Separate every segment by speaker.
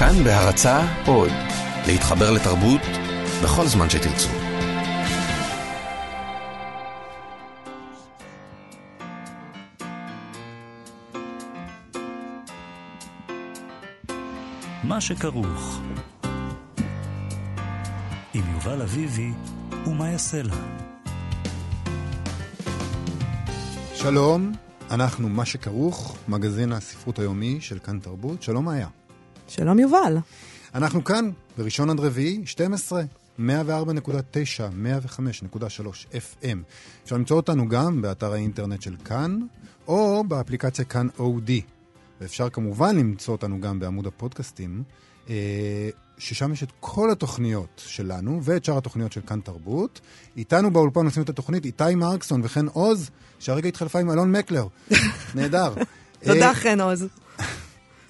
Speaker 1: כאן בהרצה עוד, להתחבר לתרבות בכל זמן שתרצו.
Speaker 2: מה שכרוך עם יובל אביבי ומה יעשה לה.
Speaker 3: שלום, אנחנו מה שכרוך, מגזין הספרות היומי של כאן תרבות. שלום מאיה.
Speaker 4: שלום יובל.
Speaker 3: אנחנו כאן, בראשון עד רביעי, 12, 104.9, 105.3 FM. אפשר למצוא אותנו גם באתר האינטרנט של כאן, או באפליקציה כאן אודי. ואפשר כמובן למצוא אותנו גם בעמוד הפודקאסטים, אה, ששם יש את כל התוכניות שלנו ואת שאר התוכניות של כאן תרבות. איתנו באולפן עושים את התוכנית איתי מרקסון וכן עוז, שהרגע התחלפה עם אלון מקלר. נהדר.
Speaker 4: תודה
Speaker 3: אה,
Speaker 4: חן עוז.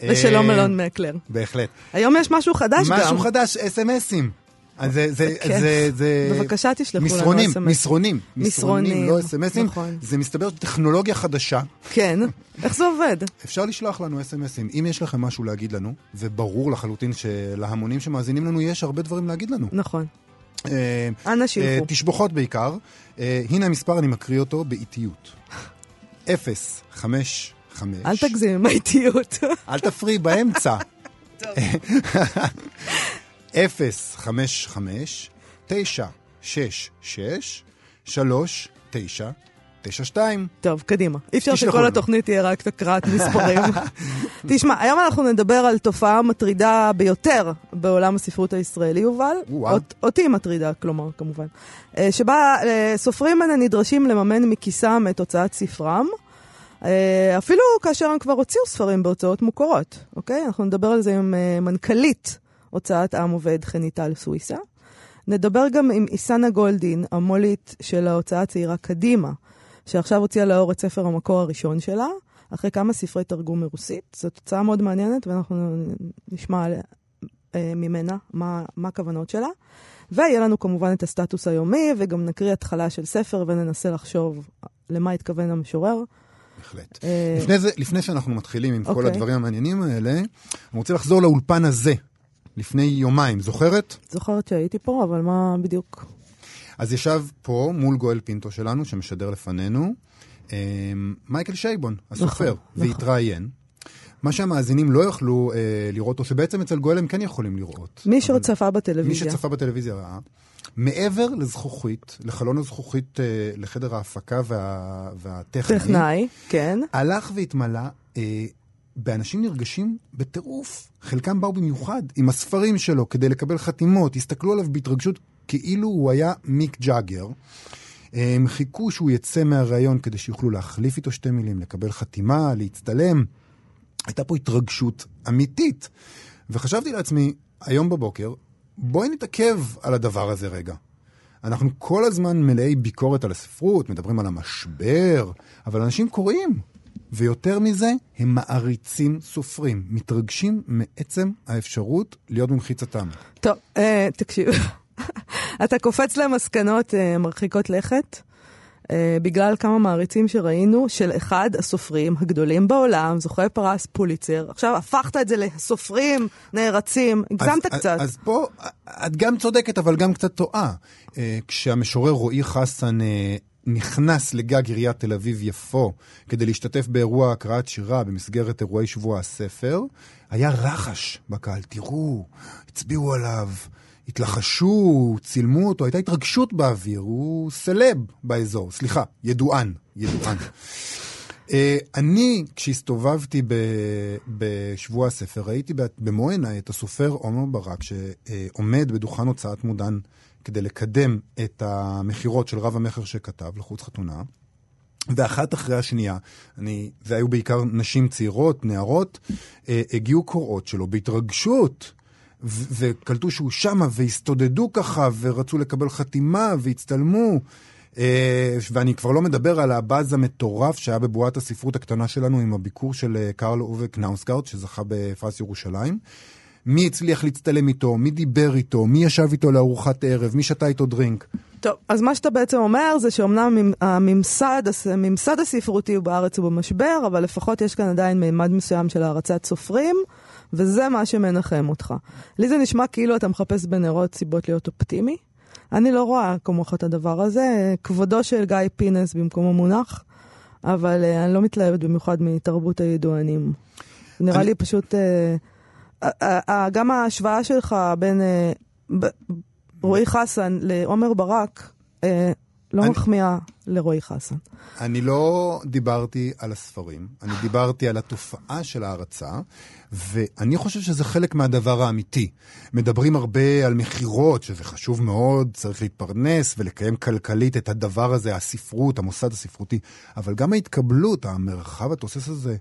Speaker 4: ושלום אלון מקלר.
Speaker 3: בהחלט.
Speaker 4: היום יש משהו חדש גם.
Speaker 3: משהו חדש, אס.אם.אסים. אז זה, זה,
Speaker 4: כן.
Speaker 3: זה, זה...
Speaker 4: בבקשה תשלחו לנו
Speaker 3: מסרונים,
Speaker 4: SMS.
Speaker 3: מסרונים.
Speaker 4: מסרונים,
Speaker 3: לא אס.אם.אסים.
Speaker 4: נכון.
Speaker 3: זה מסתבר טכנולוגיה חדשה.
Speaker 4: כן, איך זה עובד?
Speaker 3: אפשר לשלוח לנו אס.אם.אסים. אם יש לכם משהו להגיד לנו, וברור לחלוטין שלהמונים שמאזינים לנו יש הרבה דברים להגיד לנו.
Speaker 4: נכון.
Speaker 3: אה,
Speaker 4: אנא
Speaker 3: אה,
Speaker 4: שילחו.
Speaker 3: תשבחות בעיקר. אה, הנה המספר, אני מקריא אותו באיטיות. 0, 5, 5.
Speaker 4: אל תגזים עם האיטיות.
Speaker 3: אל תפריעי באמצע. 0, 5, 5, 9, 6, 6, 3, 9, 9, 2.
Speaker 4: טוב, קדימה. אי אפשר שכל
Speaker 3: לנו.
Speaker 4: התוכנית תהיה רק הקראת מספרים. תשמע, היום אנחנו נדבר על תופעה מטרידה ביותר בעולם הספרות הישראלי, יובל. אות- אותי מטרידה, כלומר, כמובן. אה, שבה אה, סופרים הנה נדרשים לממן מכיסם את הוצאת ספרם. אה, אפילו כאשר הם כבר הוציאו ספרים בהוצאות מוכרות, אוקיי? אנחנו נדבר על זה עם אה, מנכ"לית הוצאת עם עובד חניטל סוויסה. נדבר גם עם איסנה גולדין, המו"לית של ההוצאה הצעירה קדימה, שעכשיו הוציאה לאור את ספר המקור הראשון שלה, אחרי כמה ספרי תרגום מרוסית. זו תוצאה מאוד מעניינת, ואנחנו נשמע עליה, אה, ממנה מה, מה הכוונות שלה. ויהיה לנו כמובן את הסטטוס היומי, וגם נקריא התחלה של ספר וננסה לחשוב למה התכוון המשורר.
Speaker 3: בהחלט.
Speaker 4: אה,
Speaker 3: לפני, זה, לפני שאנחנו מתחילים עם כל
Speaker 4: אוקיי.
Speaker 3: הדברים המעניינים האלה, אני רוצה לחזור לאולפן הזה, לפני יומיים, זוכרת?
Speaker 4: זוכרת שהייתי פה, אבל מה בדיוק?
Speaker 3: אז ישב פה מול גואל פינטו שלנו, שמשדר לפנינו, אה, מייקל שייבון, הסופר,
Speaker 4: נכון, נכון.
Speaker 3: והתראיין. מה שהמאזינים לא יכלו אה, לראות, או שבעצם אצל גואל הם כן יכולים לראות.
Speaker 4: מי שצפה
Speaker 3: מי
Speaker 4: בטלוויזיה.
Speaker 3: שצפה בטלוויזיה ראה, מעבר לזכוכית, לחלון הזכוכית, אה, לחדר ההפקה וה, והטכני,
Speaker 4: טכנאי, כן.
Speaker 3: הלך והתמלא אה, באנשים נרגשים בטירוף. חלקם באו במיוחד עם הספרים שלו כדי לקבל חתימות, הסתכלו עליו בהתרגשות כאילו הוא היה מיק ג'אגר. אה, הם חיכו שהוא יצא מהראיון כדי שיוכלו להחליף איתו שתי מילים, לקבל חתימה, להצטלם. הייתה פה התרגשות אמיתית. וחשבתי לעצמי, היום בבוקר, בואי נתעכב על הדבר הזה רגע. אנחנו כל הזמן מלאי ביקורת על הספרות, מדברים על המשבר, אבל אנשים קוראים. ויותר מזה, הם מעריצים סופרים, מתרגשים מעצם האפשרות להיות במחיצתם.
Speaker 4: טוב, אה, תקשיב. אתה קופץ למסקנות אה, מרחיקות לכת, בגלל כמה מעריצים שראינו של אחד הסופרים הגדולים בעולם, זוכה פרס פוליצר. עכשיו הפכת את זה לסופרים נערצים, הגזמת קצת.
Speaker 3: אז פה, את גם צודקת, אבל גם קצת טועה. אה, כשהמשורר רועי חסן אה, נכנס לגג עיריית תל אביב-יפו כדי להשתתף באירוע הקראת שירה במסגרת אירועי שבוע הספר, היה רחש בקהל. תראו, הצביעו עליו. התלחשו, צילמו אותו, הייתה התרגשות באוויר, הוא סלב באזור, סליחה, ידוען, ידוען. אה, אני, כשהסתובבתי ב- בשבוע הספר, ראיתי במו עיניי את הסופר עומר ברק, שעומד בדוכן הוצאת מודן כדי לקדם את המכירות של רב המכר שכתב, לחוץ חתונה. ואחת אחרי השנייה, אני, זה היו בעיקר נשים צעירות, נערות, אה, הגיעו קוראות שלו בהתרגשות, וקלטו שהוא שמה, והסתודדו ככה, ורצו לקבל חתימה, והצטלמו. אה, ואני כבר לא מדבר על הבאז המטורף שהיה בבועת הספרות הקטנה שלנו עם הביקור של אה, קרל אובה קנאוסגרד, שזכה בפרס ירושלים. מי הצליח להצטלם איתו, מי דיבר איתו, מי ישב איתו לארוחת ערב, מי שתה איתו דרינק.
Speaker 4: טוב, אז מה שאתה בעצם אומר זה שאומנם הממ- הממסד, הממסד הספרותי הוא בארץ הוא במשבר, אבל לפחות יש כאן עדיין מימד מסוים של הערצת סופרים, וזה מה שמנחם אותך. לי זה נשמע כאילו אתה מחפש בנרות סיבות להיות אופטימי. אני לא רואה כמוך את הדבר הזה. כבודו של גיא פינס במקומו מונח, אבל uh, אני לא מתלהבת במיוחד מתרבות הידוענים. נראה
Speaker 3: אני-
Speaker 4: לי פשוט... Uh, uh, uh, גם ההשוואה שלך בין uh, רועי חסן לעומר ברק, uh, לא
Speaker 3: אני-
Speaker 4: מחמיאה לרועי חסן.
Speaker 3: אני לא דיברתי על הספרים, אני דיברתי על התופעה של ההרצה, ואני חושב שזה חלק מהדבר האמיתי. מדברים הרבה על מכירות, שזה חשוב מאוד, צריך להתפרנס ולקיים כלכלית את הדבר הזה, הספרות, המוסד הספרותי, אבל גם ההתקבלות, המרחב התוסס הזה.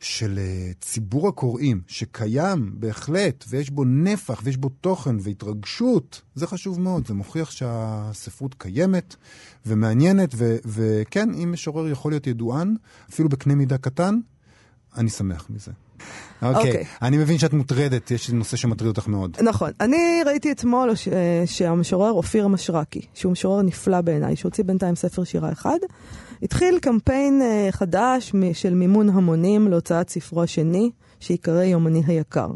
Speaker 3: של אה, ציבור הקוראים, שקיים בהחלט, ויש בו נפח, ויש בו תוכן והתרגשות, זה חשוב מאוד. זה מוכיח שהספרות קיימת ומעניינת, ו- וכן, אם משורר יכול להיות ידוען, אפילו בקנה מידה קטן, אני שמח מזה. אוקיי,
Speaker 4: אוקיי.
Speaker 3: אני מבין שאת מוטרדת, יש נושא שמטריד אותך מאוד.
Speaker 4: נכון. אני ראיתי אתמול ש- אה, שהמשורר אופיר משרקי, שהוא משורר נפלא בעיניי, שהוציא בינתיים ספר שירה אחד, התחיל קמפיין אה, חדש של מימון המונים להוצאת ספרו השני, שיקרא יומני היקר.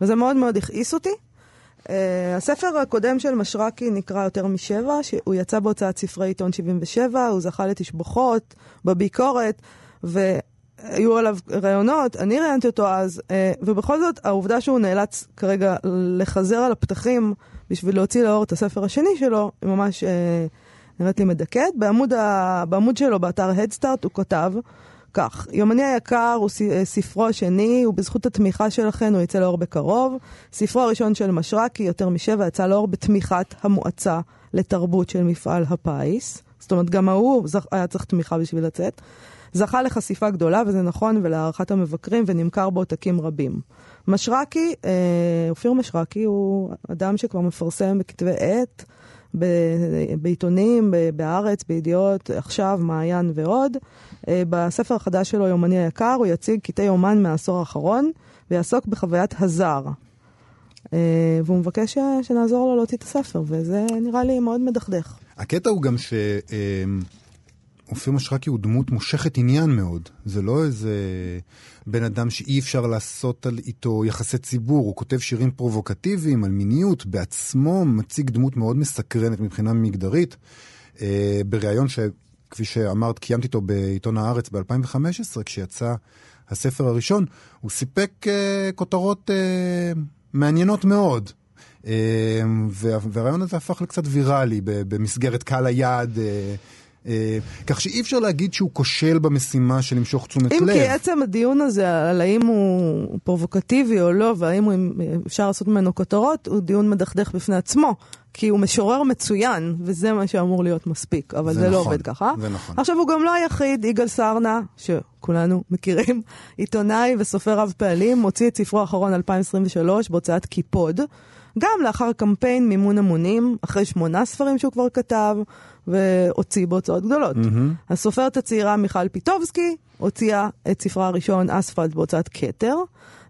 Speaker 4: וזה מאוד מאוד הכעיס אותי. Uh, הספר הקודם של משרקי נקרא יותר משבע, שהוא יצא בהוצאת ספרי עיתון 77, הוא זכה לתשבחות, בביקורת, והיו עליו ראיונות, אני ראיינתי אותו אז, uh, ובכל זאת, העובדה שהוא נאלץ כרגע לחזר על הפתחים בשביל להוציא לאור את הספר השני שלו, היא ממש uh, נראית לי מדכאת. בעמוד, ה... בעמוד שלו, באתר הדסטארט, הוא כתב, כך, יומני היקר הוא ספרו השני, ובזכות התמיכה שלכם הוא יצא לאור בקרוב. ספרו הראשון של משרקי, יותר משבע, יצא לאור בתמיכת המועצה לתרבות של מפעל הפיס. זאת אומרת, גם ההוא זכ- היה צריך תמיכה בשביל לצאת. זכה לחשיפה גדולה, וזה נכון, ולהערכת המבקרים, ונמכר בעותקים רבים. משרקי, אה, אופיר משרקי הוא אדם שכבר מפרסם בכתבי עת, בעיתונים, ב- בהארץ, בידיעות, עכשיו, מעיין ועוד. אה, בספר החדש שלו, יומני היקר, הוא יציג קטעי אומן מהעשור האחרון, ויעסוק בחוויית הזר. אה, והוא מבקש ש- שנעזור לו להוציא את הספר, וזה נראה לי מאוד מדכדך.
Speaker 3: הקטע הוא גם שאופיר משרקי הוא דמות מושכת עניין מאוד. זה לא איזה בן אדם שאי אפשר לעשות על איתו יחסי ציבור. הוא כותב שירים פרובוקטיביים על מיניות, בעצמו מציג דמות מאוד מסקרנת מבחינה מגדרית. אה, בריאיון שכפי שאמרת, קיימתי איתו בעיתון הארץ ב-2015, כשיצא הספר הראשון, הוא סיפק אה, כותרות אה, מעניינות מאוד. אה, וה- והרעיון הזה הפך לקצת ויראלי במסגרת קהל היעד, אה, כך שאי אפשר להגיד שהוא כושל במשימה של למשוך תשומת
Speaker 4: אם
Speaker 3: לב.
Speaker 4: כי עצם הדיון הזה על האם הוא פרובוקטיבי או לא, והאם הוא, אפשר לעשות ממנו כותרות, הוא דיון מדכדך בפני עצמו. כי הוא משורר מצוין, וזה מה שאמור להיות מספיק, אבל
Speaker 3: זה
Speaker 4: זה, לא
Speaker 3: נכון,
Speaker 4: עובד ככה.
Speaker 3: זה נכון.
Speaker 4: עכשיו, הוא גם לא היחיד, יגאל סרנה, שכולנו מכירים, עיתונאי וסופר רב פעלים, מוציא את ספרו האחרון 2023 בהוצאת קיפוד. גם לאחר קמפיין מימון המונים, אחרי שמונה ספרים שהוא כבר כתב, והוציא בהוצאות גדולות. Mm-hmm. הסופרת הצעירה מיכל פיטובסקי הוציאה את ספרה הראשון, אספלט, בהוצאת כתר.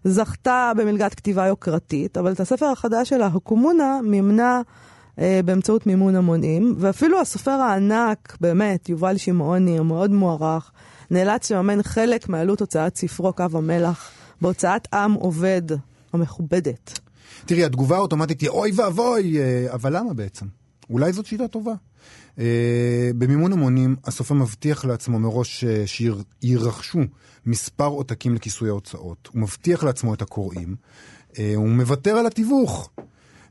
Speaker 4: זכתה במלגת כתיבה יוקרתית, אבל את הספר החדש שלה, הקומונה, מימנה אה, באמצעות מימון המונים, ואפילו הסופר הענק, באמת, יובל שמעוני, המאוד מוערך, נאלץ לממן חלק מעלות הוצאת ספרו קו המלח בהוצאת עם עובד המכובדת.
Speaker 3: תראי, התגובה האוטומטית היא אוי ואבוי, אה, אבל למה בעצם? אולי זאת שיטה טובה. אה, במימון המונים, הסופר מבטיח לעצמו מראש אה, שיירכשו מספר עותקים לכיסוי ההוצאות. הוא מבטיח לעצמו את הקוראים, אה, הוא מוותר על התיווך.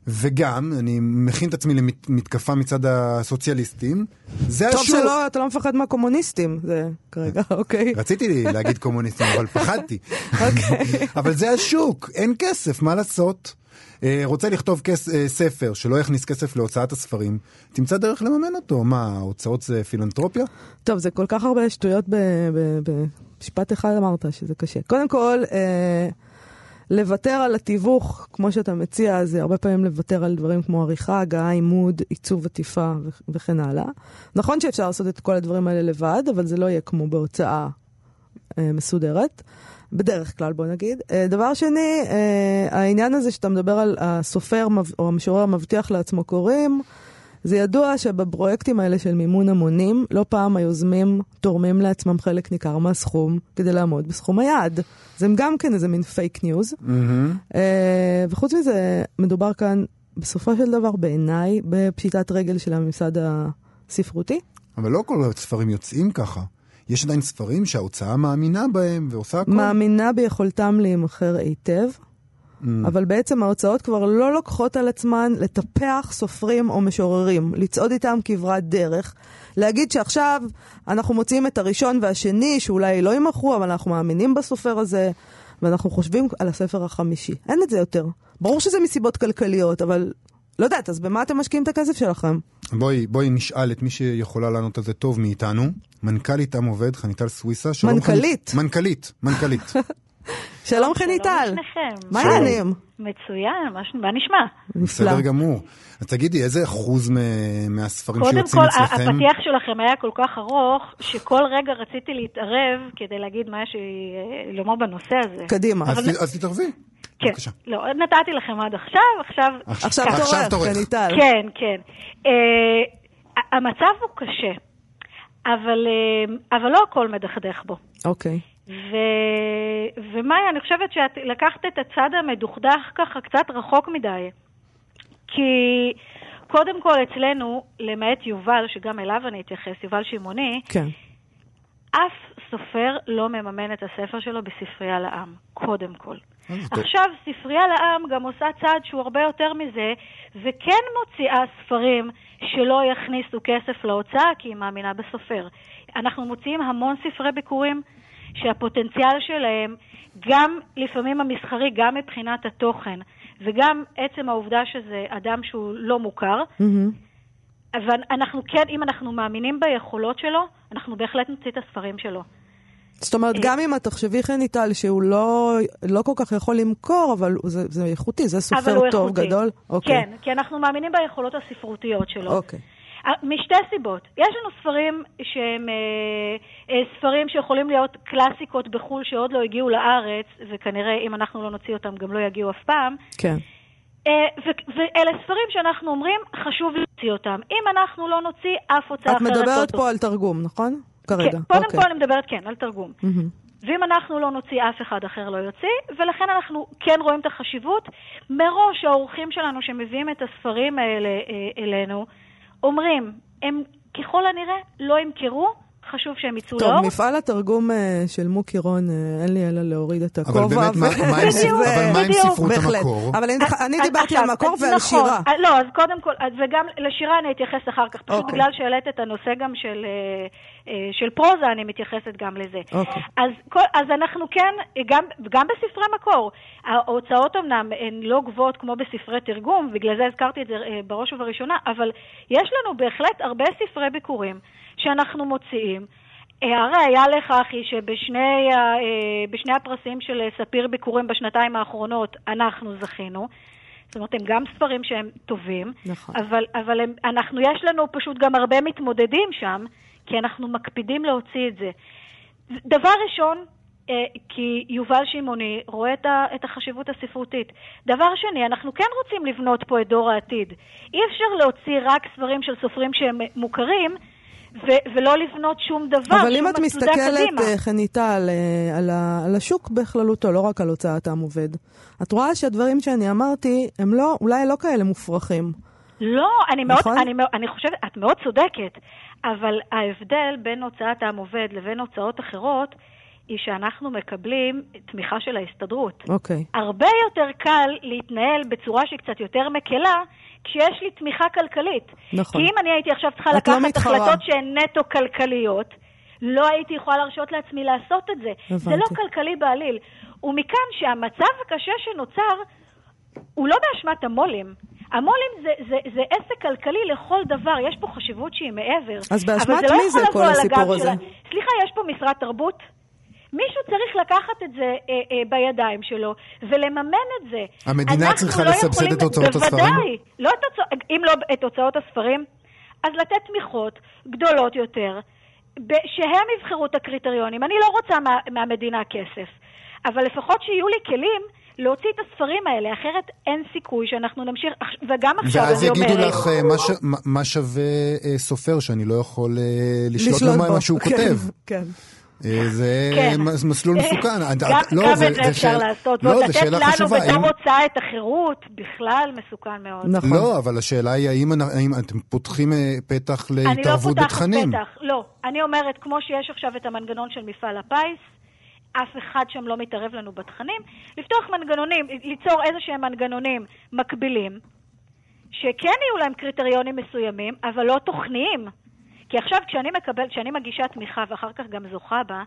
Speaker 3: וגם, אני מכין את עצמי למתקפה מצד הסוציאליסטים, זה
Speaker 4: טוב
Speaker 3: השוק.
Speaker 4: שלא, אתה לא מפחד מהקומוניסטים, זה כרגע, אוקיי.
Speaker 3: רציתי להגיד קומוניסטים, אבל פחדתי.
Speaker 4: אוקיי.
Speaker 3: אבל זה השוק, אין כסף, מה לעשות? אה, רוצה לכתוב כס, אה, ספר שלא יכניס כסף להוצאת הספרים, תמצא דרך לממן אותו. מה, ההוצאות זה פילנטרופיה?
Speaker 4: טוב, זה כל כך הרבה שטויות במשפט אחד אמרת שזה קשה. קודם כל, אה, לוותר על התיווך, כמו שאתה מציע, זה הרבה פעמים לוותר על דברים כמו עריכה, הגעה, עימוד, עיצוב עטיפה וכן הלאה. נכון שאפשר לעשות את כל הדברים האלה לבד, אבל זה לא יהיה כמו בהוצאה אה, מסודרת. בדרך כלל, בוא נגיד. אה, דבר שני, אה, העניין הזה שאתה מדבר על הסופר או המשורר מבטיח לעצמו קוראים, זה ידוע שבפרויקטים האלה של מימון המונים, לא פעם היוזמים תורמים לעצמם חלק ניכר מהסכום כדי לעמוד בסכום היעד. זה גם כן איזה מין פייק ניוז. אה, וחוץ מזה, מדובר כאן בסופו של דבר בעיניי בפשיטת רגל של הממסד הספרותי.
Speaker 3: אבל לא כל הספרים יוצאים ככה. יש עדיין ספרים שההוצאה מאמינה בהם ועושה הכל.
Speaker 4: מאמינה ביכולתם להימכר היטב,
Speaker 3: Mm.
Speaker 4: אבל בעצם ההוצאות כבר לא לוקחות על עצמן לטפח סופרים או משוררים, לצעוד איתם כברת דרך, להגיד שעכשיו אנחנו מוציאים את הראשון והשני, שאולי לא יימכרו, אבל אנחנו מאמינים בסופר הזה, ואנחנו חושבים על הספר החמישי. אין את זה יותר. ברור שזה מסיבות כלכליות, אבל לא יודעת, אז במה אתם משקיעים את הכסף שלכם?
Speaker 3: בואי, בואי נשאל את מי שיכולה לענות על זה טוב מאיתנו. מנכ"לית עם עובד, חניטל סוויסה. שלום,
Speaker 4: מנכ"לית.
Speaker 3: חנית- מנכ"לית, מנכ"לית.
Speaker 4: שלום.
Speaker 5: שלום לשניכם.
Speaker 4: מה. העניינים?
Speaker 5: מצוין, מה, ש- מה נשמע?
Speaker 4: נפלא.
Speaker 3: בסדר גמור. אז תגידי, איזה אחוז מהספרים
Speaker 5: קודם
Speaker 3: שיוצאים
Speaker 5: כל,
Speaker 3: אצלכם?
Speaker 5: הפתיח שלכם היה כל כך ארוך, שכל רגע רציתי להתערב כדי להגיד מה יש לי לומר בנושא הזה.
Speaker 4: קדימה.
Speaker 3: אז תתערבי.
Speaker 5: כן,
Speaker 3: בבקשה.
Speaker 5: לא, נתתי לכם עד עכשיו, עכשיו...
Speaker 4: עכשיו
Speaker 3: עכשיו
Speaker 4: תורך,
Speaker 3: תורך.
Speaker 4: חניטל.
Speaker 5: כן, כן. אה, המצב הוא קשה, אבל, אה, אבל לא הכל מדכדך בו.
Speaker 4: אוקיי.
Speaker 5: ו... ומאיה, אני חושבת שאת לקחת את הצד המדוכדך ככה קצת רחוק מדי. כי קודם כל אצלנו, למעט יובל, שגם אליו אני אתייחס, יובל שמעוני,
Speaker 4: כן.
Speaker 5: אף סופר לא מממן את הספר שלו בספרייה לעם, קודם כל.
Speaker 3: אה.
Speaker 5: עכשיו, ספרייה לעם גם עושה צעד שהוא הרבה יותר מזה, וכן מוציאה ספרים שלא יכניסו כסף להוצאה, כי היא מאמינה בסופר. אנחנו מוציאים המון ספרי ביקורים, שהפוטנציאל שלהם, גם לפעמים המסחרי, גם מבחינת התוכן, וגם עצם העובדה שזה אדם שהוא לא מוכר,
Speaker 4: מהמם.
Speaker 5: אבל אנחנו כן, אם אנחנו מאמינים ביכולות שלו, אנחנו בהחלט נוציא את הספרים שלו.
Speaker 4: זאת אומרת, גם אם את תחשבי חניטל שהוא לא, לא כל כך יכול למכור, אבל זה, זה איכותי, זה סופר טוב,
Speaker 5: איכותי.
Speaker 4: גדול? אוקיי.
Speaker 5: כן, כי אנחנו מאמינים ביכולות הספרותיות שלו.
Speaker 4: אוקיי.
Speaker 5: אה, משתי סיבות. יש לנו ספרים שהם אה, אה, ספרים שיכולים להיות קלאסיקות בחו"ל שעוד לא הגיעו לארץ, וכנראה אם אנחנו לא נוציא אותם גם לא יגיעו אף פעם.
Speaker 4: כן.
Speaker 5: אה, ואלה ספרים שאנחנו אומרים, חשוב להוציא אותם. אם אנחנו לא נוציא, אף הוצאה
Speaker 4: את
Speaker 5: אחרת לא
Speaker 4: מדברת. פה על תרגום, נכון? כרגע.
Speaker 5: כן, קודם
Speaker 4: אוקיי.
Speaker 5: כל אני מדברת כן, על תרגום. ואם אנחנו לא נוציא, אף אחד אחר לא יוציא, ולכן אנחנו כן רואים את החשיבות. מראש האורחים שלנו שמביאים את הספרים האלה אלינו, אומרים, הם ככל הנראה לא ימכרו, חשוב שהם יצאו
Speaker 4: טוב,
Speaker 5: לאור.
Speaker 4: מפעל התרגום אה, של מוקי רון, אה, אין לי אלא להוריד את הכובע.
Speaker 3: אבל באמת, מה- עם. ספרות. המקור?
Speaker 4: אבל אני- אני
Speaker 5: אז-
Speaker 4: דיברתי על מקור ועל
Speaker 5: נכון,
Speaker 4: שירה.
Speaker 5: אה, לא, אז קודם כל, אז וגם לשירה אני אתייחס אחר כך. פשוט
Speaker 4: אוקיי.
Speaker 5: בגלל שהעלית את הנושא גם של, אה, אה, של פרוזה, אני מתייחסת גם לזה.
Speaker 4: אוקיי.
Speaker 5: אז, כל, אז אנחנו כן, גם, גם בספרי מקור, ההוצאות אמנם הן לא גבוהות כמו בספרי תרגום, בגלל זה הזכרתי את זה אה, בראש ובראשונה, אבל יש לנו בהחלט הרבה ספרי ביקורים שאנחנו מוציאים. הראיה לכך היא שבשני אה, בשני הפרסים של ספיר ביקורים בשנתיים האחרונות אנחנו זכינו. זאת אומרת, הם גם ספרים שהם טובים,
Speaker 4: נכון.
Speaker 5: אבל, אבל הם, אנחנו, יש לנו פשוט גם הרבה מתמודדים שם, כי אנחנו מקפידים להוציא את זה. דבר ראשון, אה, כי יובל שמעוני רואה את החשיבות הספרותית. דבר שני, אנחנו כן רוצים לבנות פה את דור העתיד. אי אפשר להוציא רק ספרים של סופרים שהם מוכרים, ו- ולא לבנות שום דבר,
Speaker 4: אבל אם את מסתכלת. אה, חניטל, אה, על על השוק בכללותו, לא רק על הוצאת עם עובד, את רואה שהדברים שאני אמרתי, הם לא, אולי לא כאלה מופרכים.
Speaker 5: לא, אני מאוד,
Speaker 4: נכון?
Speaker 5: אני, מאוד- אני חושבת, את מאוד צודקת, אבל ההבדל בין הוצאת העם עובד לבין הוצאות אחרות, היא שאנחנו מקבלים תמיכה של ההסתדרות.
Speaker 4: אוקיי.
Speaker 5: הרבה יותר קל להתנהל בצורה שהיא קצת יותר מקלה, כשיש לי תמיכה כלכלית.
Speaker 4: נכון.
Speaker 5: כי אם אני הייתי עכשיו צריכה
Speaker 4: לא
Speaker 5: לקחת
Speaker 4: מתחרה.
Speaker 5: החלטות שהן נטו כלכליות, לא הייתי יכולה להרשות לעצמי לעשות את זה. זה לא
Speaker 4: הבנתי.
Speaker 5: כלכלי בעליל. ומכאן שהמצב הקשה שנוצר, הוא לא באשמת המו"לים. המו"לים זה, זה, זה עסק כלכלי לכל דבר, יש פה חשיבות שהיא מעבר.
Speaker 4: אז באשמת
Speaker 5: לא
Speaker 4: מי זה כל הסיפור הזה?
Speaker 5: של ה- סליחה, יש פה משרד תרבות? מישהו צריך לקחת את זה אה, אה, בידיים שלו ולממן את זה.
Speaker 3: המדינה צריכה
Speaker 5: לא
Speaker 3: לסבסד
Speaker 5: יכולים-
Speaker 3: את הוצאות הספרים?
Speaker 5: בוודאי. לא את הוצאות, אם לא את הוצאות הספרים, אז לתת תמיכות גדולות יותר, שהם יבחרו את הקריטריונים. אני לא רוצה מה, מהמדינה כסף, אבל לפחות שיהיו לי כלים להוציא את הספרים האלה, אחרת אין סיכוי שאנחנו נמשיך, וגם עכשיו
Speaker 3: ואז
Speaker 5: אני אומרת...
Speaker 3: יגידו לך אה, מה ש- מה- שווה אה, סופר שאני לא יכול אה, לשלוט
Speaker 4: לשלוט.
Speaker 3: מה שהוא
Speaker 4: כן,
Speaker 3: כותב.
Speaker 4: כן.
Speaker 3: אה, זה
Speaker 5: כן.
Speaker 3: מס- מסלול מסוכן.
Speaker 5: גם,
Speaker 3: לא,
Speaker 5: גם
Speaker 3: זה-
Speaker 5: את זה
Speaker 3: זה
Speaker 5: אפשר
Speaker 3: שאל-
Speaker 5: לעשות,
Speaker 3: לא,
Speaker 5: ועוד
Speaker 3: זו
Speaker 5: לתת
Speaker 3: שאלה
Speaker 5: לנו
Speaker 3: חשובה.
Speaker 5: בתור
Speaker 3: האם-
Speaker 5: הוצאה את החירות, בכלל מסוכן מאוד.
Speaker 4: נכון.
Speaker 3: לא, אבל השאלה היא האם האם אתם פותחים אה, פתח
Speaker 5: אני לא
Speaker 3: להתערבות
Speaker 5: פותחת
Speaker 3: בתכנים.
Speaker 5: פתח, לא. אני אומרת, כמו שיש עכשיו את המנגנון של מפעל הפיס, אף אחד שם לא מתערב לנו בתכנים, לפתוח מנגנונים, ליצור איזה שהם מנגנונים מקבילים, שכן יהיו להם קריטריונים מסוימים, אבל לא תוכניים. כי עכשיו כשאני מקבל, כשאני מגישה תמיכה ואחר כך גם זוכה בה,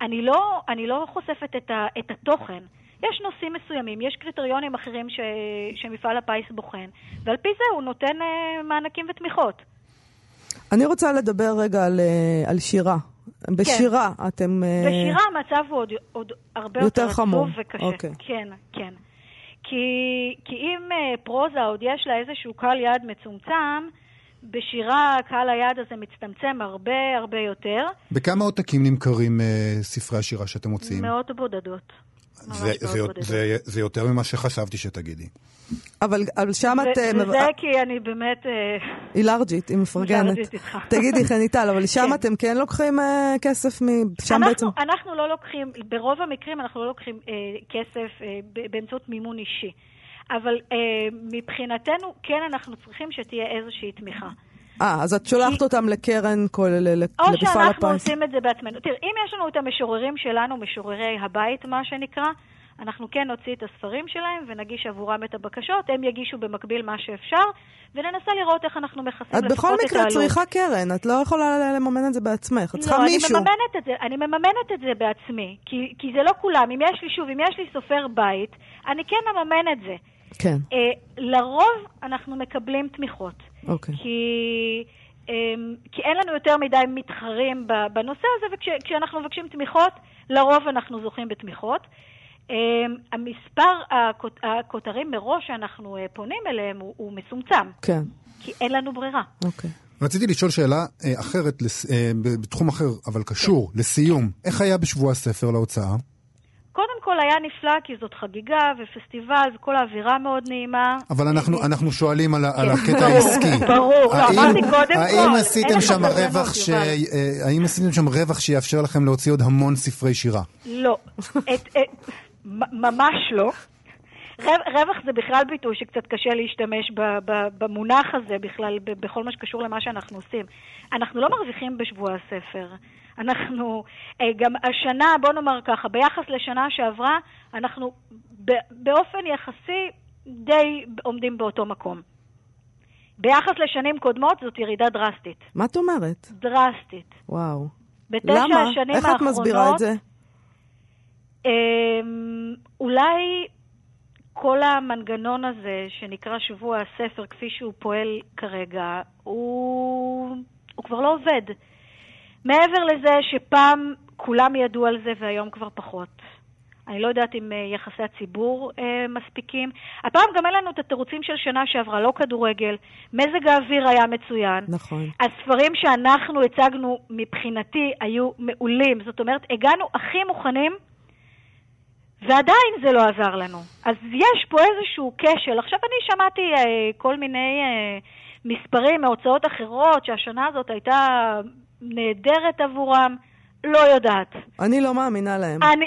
Speaker 5: אני לא, אני לא חושפת את, ה, את התוכן. יש נושאים מסוימים, יש קריטריונים אחרים ש, שמפעל הפיס בוחן, ועל פי זה הוא נותן אה, מענקים ותמיכות.
Speaker 4: אני רוצה לדבר רגע על, אה, על שירה. בשירה אתם... אה,
Speaker 5: בשירה המצב הוא עוד, עוד הרבה
Speaker 4: יותר
Speaker 5: יותר
Speaker 4: חמור.
Speaker 5: וקשה.
Speaker 4: אוקיי.
Speaker 5: כן, כן. כי, כי אם uh, פרוזה עוד יש לה איזשהו קהל יעד מצומצם, בשירה קהל היעד הזה מצטמצם הרבה הרבה יותר,
Speaker 3: בכמה עותקים נמכרים אה, ספרי השירה שאתם מוציאים?
Speaker 5: מאות בודדות.
Speaker 3: זה- זה-
Speaker 5: בודדות.
Speaker 3: זה- זה יותר ממה שחשבתי שתגידי.
Speaker 4: אבל, אבל שם את... אה,
Speaker 5: ו-
Speaker 4: מב-
Speaker 5: וזה כי אני באמת... אה,
Speaker 4: היא לארג'ית, היא מפרגנת. תגידי, חניטל, אבל שם
Speaker 5: כן.
Speaker 4: אתם כן לוקחים אה, כסף מ... שם
Speaker 5: אנחנו,
Speaker 4: בעצם...
Speaker 5: אנחנו לא לוקחים, ברוב המקרים אנחנו לא לוקחים אה, כסף אה, ב- באמצעות מימון אישי. אבל אה, מבחינתנו, כן אנחנו צריכים שתהיה איזושהי תמיכה.
Speaker 4: אה, אז את שולחת אותם לקרן כל... ל- ל-
Speaker 5: או
Speaker 4: למפעל
Speaker 5: שאנחנו
Speaker 4: הפיס.
Speaker 5: עושים את זה בעצמנו. תראה, אם יש לנו את המשוררים שלנו, משוררי הבית, מה שנקרא, אנחנו כן נוציא את הספרים שלהם ונגיש עבורם את הבקשות, הם יגישו במקביל מה שאפשר, וננסה לראות איך אנחנו מכסים
Speaker 4: את
Speaker 5: לפחות
Speaker 4: בכל
Speaker 5: את
Speaker 4: מקרה
Speaker 5: העלות.
Speaker 4: צריכה קרן, את לא יכולה לממן את זה בעצמך. את צריכה
Speaker 5: לא,
Speaker 4: מישהו.
Speaker 5: אני מממנת את זה, אני מממנת את זה בעצמי, כי, כי זה לא כולם. אם יש לי, שוב, אם יש לי סופר בית, אני כן אממן את זה.
Speaker 4: כן,
Speaker 5: אה, לרוב אנחנו מקבלים תמיכות,
Speaker 4: אוקיי.
Speaker 5: כי, אה, כי אין לנו יותר מדי מתחרים בנושא הזה, וכשאנחנו מבקשים תמיכות, לרוב אנחנו זוכים בתמיכות. אה, המספר הכות- הכותרים מראש שאנחנו אה, פונים אליהם הוא, הוא מצומצם,
Speaker 4: כן,
Speaker 5: כי אין לנו ברירה.
Speaker 4: אוקיי.
Speaker 3: רציתי לשאול שאלה אה, אחרת, בתחום אחר, אבל קשור, לסיום. איך היה בשבוע הספר להוצאה?
Speaker 5: קודם כל היה נפלא, כי זאת חגיגה ופסטיבל, וכל האווירה מאוד נעימה.
Speaker 3: אבל אנחנו, אנחנו שואלים על, על
Speaker 5: כן,
Speaker 3: הקטע העסקי.
Speaker 5: ברור. לא,
Speaker 3: האם-
Speaker 5: אמרתי קודם
Speaker 3: האם
Speaker 5: כל,
Speaker 3: עשיתם
Speaker 5: אין לך
Speaker 3: שם רווח ש... אה, האם עשיתם שם רווח שיאפשר לכם להוציא עוד המון ספרי שירה?
Speaker 5: לא. ממש לא. רו- רווח זה בכלל ביטוי שקצת קשה להשתמש במונח הזה בכלל, בכל מה שקשור למה שאנחנו עושים. אנחנו לא מרוויחים בשבוע הספר. אנחנו, אה, גם השנה, בוא נאמר ככה, ביחס לשנה שעברה, אנחנו באופן יחסי די עומדים באותו מקום. ביחס לשנים קודמות זאת ירידה דרסטית.
Speaker 4: מה את אומרת?
Speaker 5: דרסטית.
Speaker 4: וואו.
Speaker 5: בתשע
Speaker 4: למה?
Speaker 5: השנים
Speaker 4: איך את
Speaker 5: האחרונות...
Speaker 4: מסבירה את זה?
Speaker 5: אמ, אולי כל המנגנון הזה שנקרא שבוע הספר, כפי שהוא פועל כרגע, הוא, הוא כבר לא עובד. מעבר לזה שפעם כולם ידעו על זה והיום כבר פחות. אני לא יודעת אם אה, יחסי הציבור אה, מספיקים. הפעם גם אין לנו את התירוצים של שנה שעברה, לא כדורגל. מזג האוויר היה מצוין.
Speaker 4: נכון.
Speaker 5: הספרים שאנחנו הצגנו מבחינתי היו מעולים. זאת אומרת, הגענו הכי מוכנים, ועדיין זה לא עזר לנו. אז יש פה איזשהו כשל. עכשיו, אני שמעתי אה, כל מיני אה, מספרים מהוצאות אחרות, שהשנה הזאת הייתה נהדרת עבורם. לא יודעת.
Speaker 4: אני לא מאמינה להם.
Speaker 5: אני